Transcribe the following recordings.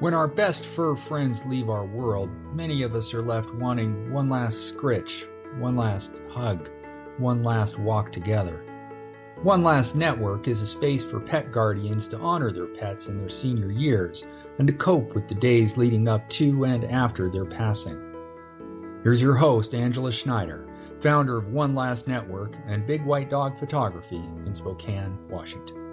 When our best fur friends leave our world, many of us are left wanting one last scritch, one last hug, one last walk together. One Last Network is a space for pet guardians to honor their pets in their senior years and to cope with the days leading up to and after their passing. Here's your host, Angela Schneider, founder of One Last Network and Big White Dog Photography in Spokane, Washington.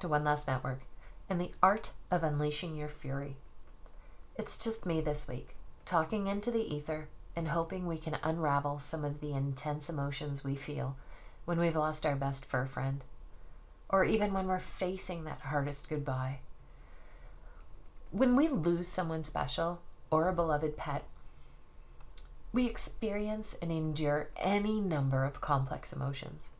To One Last Network and the art of unleashing your fury. It's just me this week, talking into the ether and hoping we can unravel some of the intense emotions we feel when we've lost our best fur friend, or even when we're facing that hardest goodbye. When we lose someone special or a beloved pet, we experience and endure any number of complex emotions.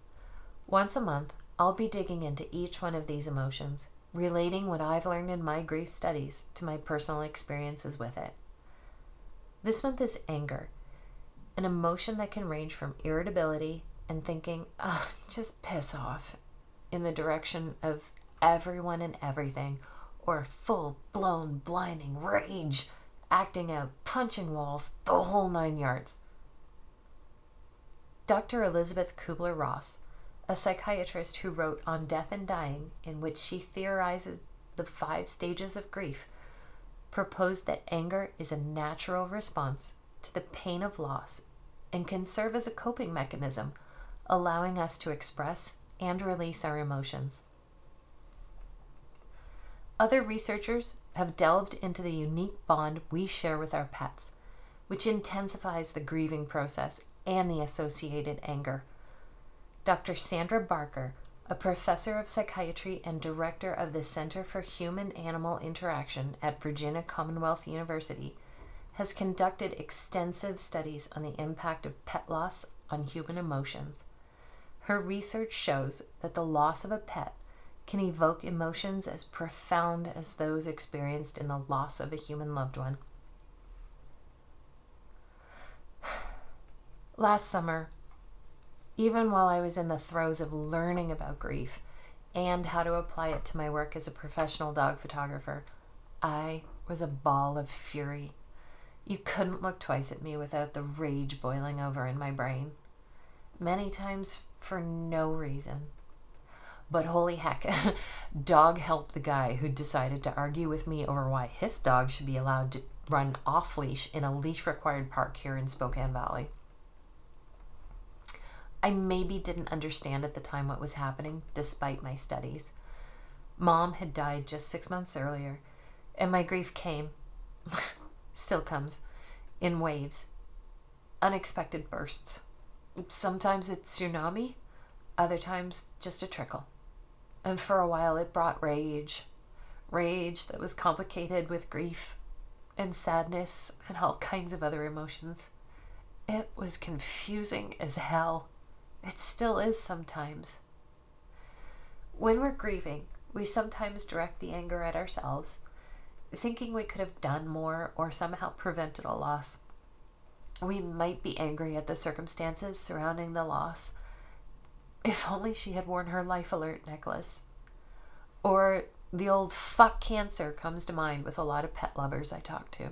Once a month, I'll be digging into each one of these emotions, relating what I've learned in my grief studies to my personal experiences with it. This month is anger, an emotion that can range from irritability and thinking, oh, just piss off, in the direction of everyone and everything, or full blown blinding rage, acting out, punching walls, the whole nine yards. Dr. Elisabeth Kübler-Ross a psychiatrist who wrote On Death and Dying, in which she theorizes the five stages of grief, proposed that anger is a natural response to the pain of loss and can serve as a coping mechanism, allowing us to express and release our emotions. Other researchers have delved into the unique bond we share with our pets, which intensifies the grieving process and the associated anger. Dr. Sandra Barker, a professor of psychiatry and director of the Center for Human Animal Interaction at Virginia Commonwealth University, has conducted extensive studies on the impact of pet loss on human emotions. Her research shows that the loss of a pet can evoke emotions as profound as those experienced in the loss of a human loved one. Last summer, even while I was in the throes of learning about grief and how to apply it to my work as a professional dog photographer, I was a ball of fury. You couldn't look twice at me without the rage boiling over in my brain. Many times for no reason. But holy heck, dog helped the guy who decided to argue with me over why his dog should be allowed to run off leash in a leash required park here in Spokane Valley. I maybe didn't understand at the time what was happening, despite my studies. Mom had died just six months earlier, and my grief came, still comes, in waves, unexpected bursts. Sometimes it's tsunami, other times just a trickle. And for a while it brought rage, rage that was complicated with grief and sadness and all kinds of other emotions. It was confusing as hell. It still is sometimes. When we're grieving, we sometimes direct the anger at ourselves, thinking we could have done more or somehow prevented a loss. We might be angry at the circumstances surrounding the loss. If only she had worn her life alert necklace. Or the old fuck cancer comes to mind with a lot of pet lovers I talk to.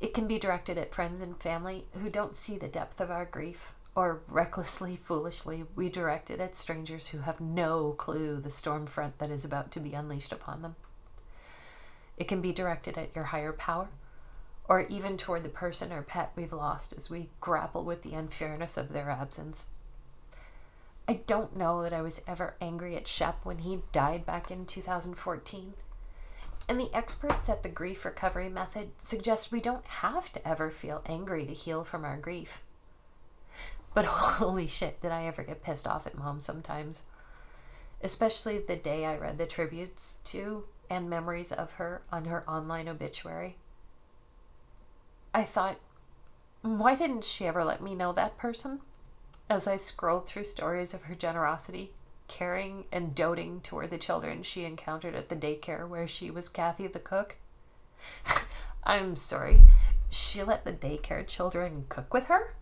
It can be directed at friends and family who don't see the depth of our grief or recklessly, foolishly, we direct it at strangers who have no clue the storm front that is about to be unleashed upon them. It can be directed at your higher power, or even toward the person or pet we've lost as we grapple with the unfairness of their absence. I don't know that I was ever angry at Shep when he died back in 2014. And the experts at the grief recovery method suggest we don't have to ever feel angry to heal from our grief. But holy shit, did I ever get pissed off at mom sometimes. Especially the day I read the tributes to and memories of her on her online obituary. I thought, why didn't she ever let me know that person? As I scrolled through stories of her generosity, caring, and doting toward the children she encountered at the daycare where she was Kathy the cook. I'm sorry, she let the daycare children cook with her?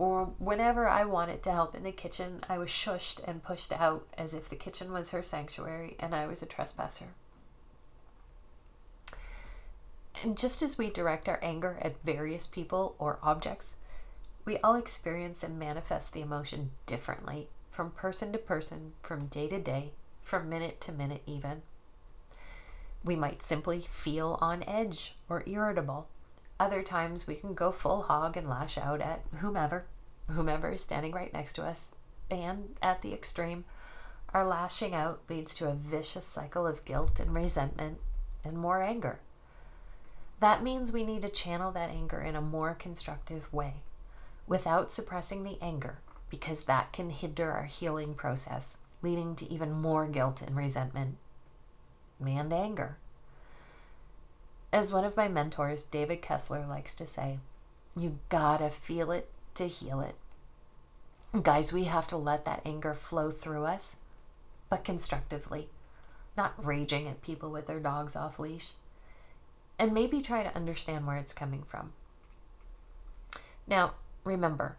Or whenever I wanted to help in the kitchen, I was shushed and pushed out as if the kitchen was her sanctuary and I was a trespasser. And just as we direct our anger at various people or objects, we all experience and manifest the emotion differently from person to person, from day to day, from minute to minute, even. We might simply feel on edge or irritable. Other times we can go full hog and lash out at whomever, whomever is standing right next to us. And at the extreme, our lashing out leads to a vicious cycle of guilt and resentment and more anger. That means we need to channel that anger in a more constructive way without suppressing the anger because that can hinder our healing process, leading to even more guilt and resentment and anger. As one of my mentors, David Kessler, likes to say, you gotta feel it to heal it. Guys, we have to let that anger flow through us, but constructively, not raging at people with their dogs off leash. And maybe try to understand where it's coming from. Now, remember,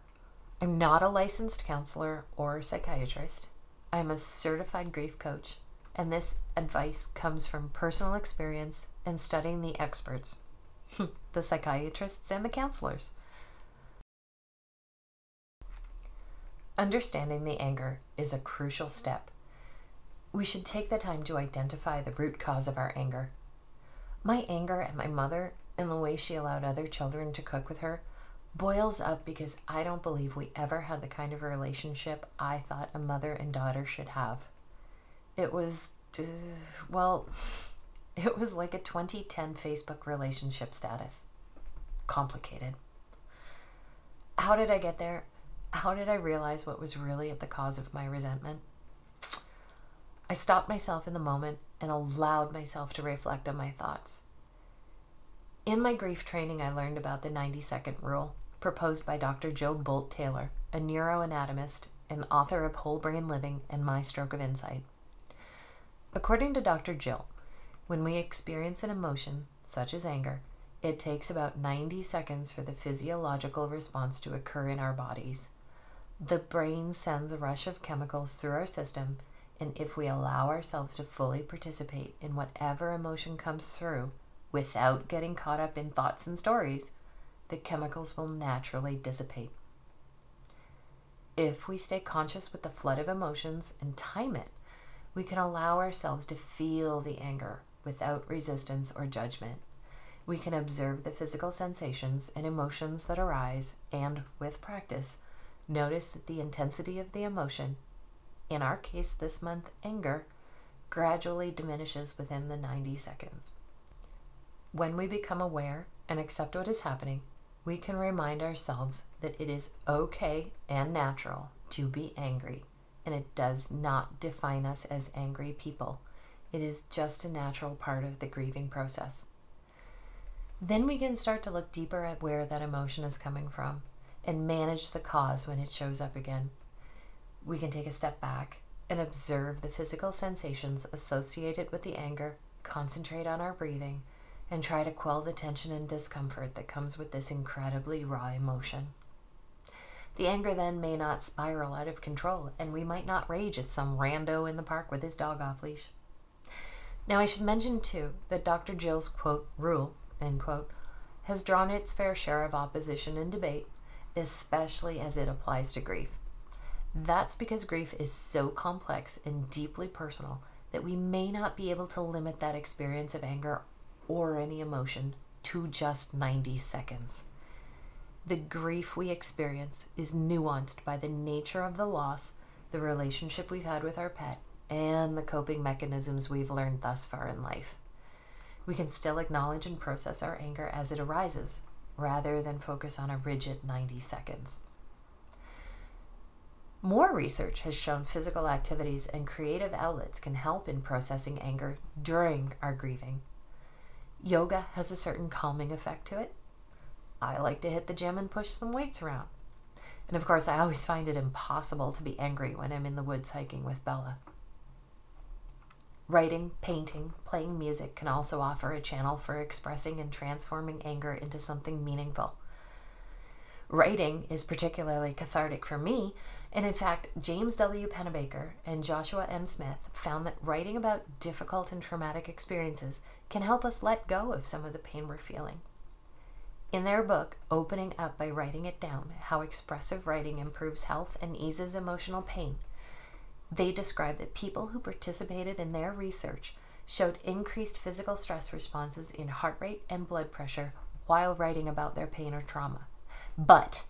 I'm not a licensed counselor or psychiatrist. I'm a certified grief coach and this advice comes from personal experience and studying the experts, the psychiatrists and the counselors. Understanding the anger is a crucial step. We should take the time to identify the root cause of our anger. My anger at my mother and the way she allowed other children to cook with her boils up because I don't believe we ever had the kind of relationship I thought a mother and daughter should have it was, well, it was like a 2010 Facebook relationship status. Complicated. How did I get there? How did I realize what was really at the cause of my resentment? I stopped myself in the moment and allowed myself to reflect on my thoughts. In my grief training, I learned about the 90 second rule proposed by Dr. Jill Bolte Taylor a neuroanatomist and author of Whole Brain Living and My Stroke of Insight. According to Dr. Jill, when we experience an emotion, such as anger, it takes about 90 seconds for the physiological response to occur in our bodies. The brain sends a rush of chemicals through our system, and if we allow ourselves to fully participate in whatever emotion comes through without getting caught up in thoughts and stories, the chemicals will naturally dissipate. If we stay conscious with the flood of emotions and time it, we can allow ourselves to feel the anger without resistance or judgment. We can observe the physical sensations and emotions that arise, and with practice, notice that the intensity of the emotion, in our case this month, anger, gradually diminishes within the 90 seconds. When we become aware and accept what is happening, we can remind ourselves that it is okay and natural to be angry and it does not define us as angry people. It is just a natural part of the grieving process. Then we can start to look deeper at where that emotion is coming from and manage the cause when it shows up again. We can take a step back and observe the physical sensations associated with the anger, concentrate on our breathing, and try to quell the tension and discomfort that comes with this incredibly raw emotion. The anger then may not spiral out of control, and we might not rage at some rando in the park with his dog off leash. Now, I should mention too that Dr. Jill's quote, rule, end quote, has drawn its fair share of opposition and debate, especially as it applies to grief. That's because grief is so complex and deeply personal that we may not be able to limit that experience of anger or any emotion to just 90 seconds. The grief we experience is nuanced by the nature of the loss, the relationship we've had with our pet, and the coping mechanisms we've learned thus far in life. We can still acknowledge and process our anger as it arises, rather than focus on a rigid 90 seconds. More research has shown physical activities and creative outlets can help in processing anger during our grieving. Yoga has a certain calming effect to it, I like to hit the gym and push some weights around. And of course, I always find it impossible to be angry when I'm in the woods hiking with Bella. Writing, painting, playing music can also offer a channel for expressing and transforming anger into something meaningful. Writing is particularly cathartic for me, and in fact, James W. Pennebaker and Joshua M. Smyth found that writing about difficult and traumatic experiences can help us let go of some of the pain we're feeling. In their book, Opening Up by Writing It Down How Expressive Writing Improves Health and Eases Emotional Pain, they describe that people who participated in their research showed increased physical stress responses in heart rate and blood pressure while writing about their pain or trauma. But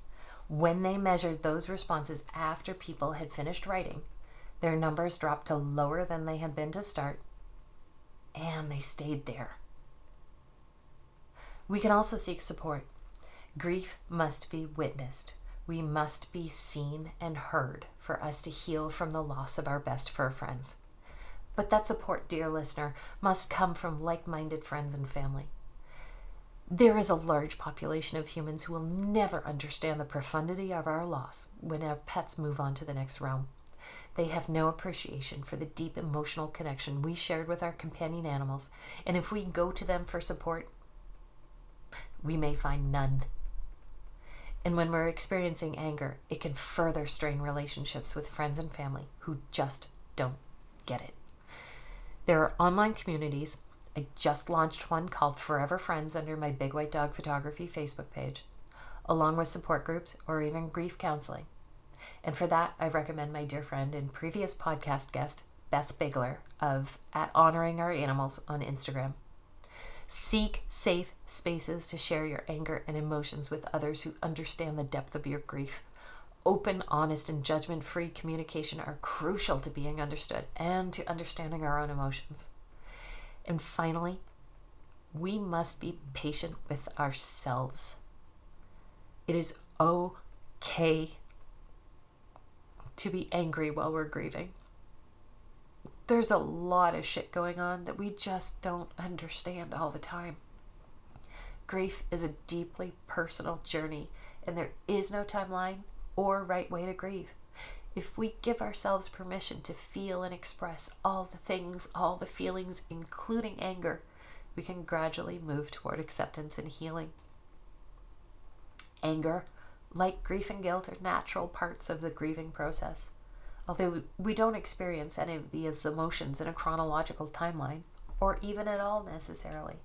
when they measured those responses after people had finished writing, their numbers dropped to lower than they had been to start, and they stayed there. We can also seek support. Grief must be witnessed. We must be seen and heard for us to heal from the loss of our best fur friends. But that support, dear listener, must come from like minded friends and family. There is a large population of humans who will never understand the profundity of our loss when our pets move on to the next realm. They have no appreciation for the deep emotional connection we shared with our companion animals, and if we go to them for support, we may find none. And when we're experiencing anger, it can further strain relationships with friends and family who just don't get it. There are online communities I just launched one called Forever Friends under my Big White Dog Photography Facebook page, along with support groups or even grief counseling. And for that, I recommend my dear friend and previous podcast guest, Beth Bigler of At Honoring Our Animals on Instagram. Seek safe spaces to share your anger and emotions with others who understand the depth of your grief. Open, honest, and judgment free communication are crucial to being understood and to understanding our own emotions. And finally, we must be patient with ourselves. It is okay to be angry while we're grieving. There's a lot of shit going on that we just don't understand all the time. Grief is a deeply personal journey, and there is no timeline or right way to grieve. If we give ourselves permission to feel and express all the things, all the feelings, including anger, we can gradually move toward acceptance and healing. Anger, like grief and guilt, are natural parts of the grieving process. Although we don't experience any of these emotions in a chronological timeline, or even at all necessarily.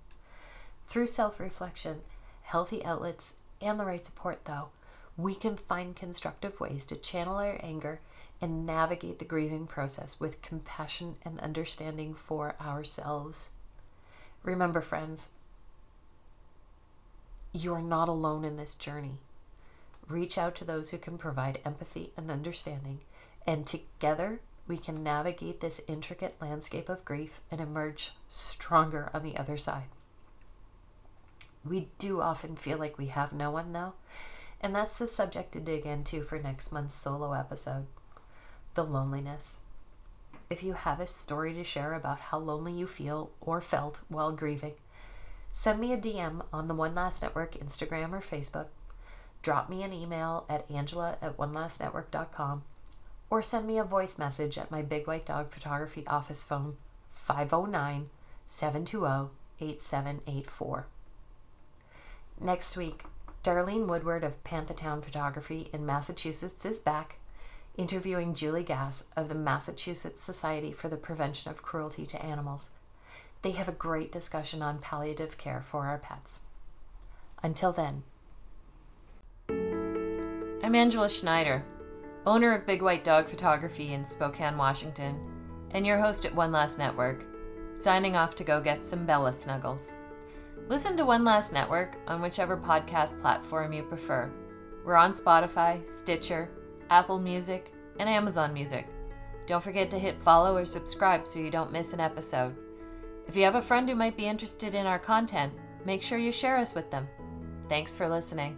Through self reflection, healthy outlets, and the right support, though, we can find constructive ways to channel our anger and navigate the grieving process with compassion and understanding for ourselves. Remember, friends, you are not alone in this journey. Reach out to those who can provide empathy and understanding, and together we can navigate this intricate landscape of grief and emerge stronger on the other side. We do often feel like we have no one, though, and that's the subject to dig into for next month's solo episode the loneliness. If you have a story to share about how lonely you feel or felt while grieving, send me a DM on the One Last Network Instagram or Facebook. Drop me an email at angela at onelastnetwork.com or send me a voice message at my Big White Dog Photography office phone 509 720 8784. Next week, Darlene Woodward of Panthetown Photography in Massachusetts is back, interviewing Julie Gass of the Massachusetts Society for the Prevention of Cruelty to Animals. They have a great discussion on palliative care for our pets. Until then, I'm Angela Schneider, owner of Big White Dog Photography in Spokane, Washington, and your host at One Last Network, signing off to go get some Bella snuggles. Listen to One Last Network on whichever podcast platform you prefer. We're on Spotify, Stitcher, Apple Music, and Amazon Music. Don't forget to hit follow or subscribe so you don't miss an episode. If you have a friend who might be interested in our content, make sure you share us with them. Thanks for listening.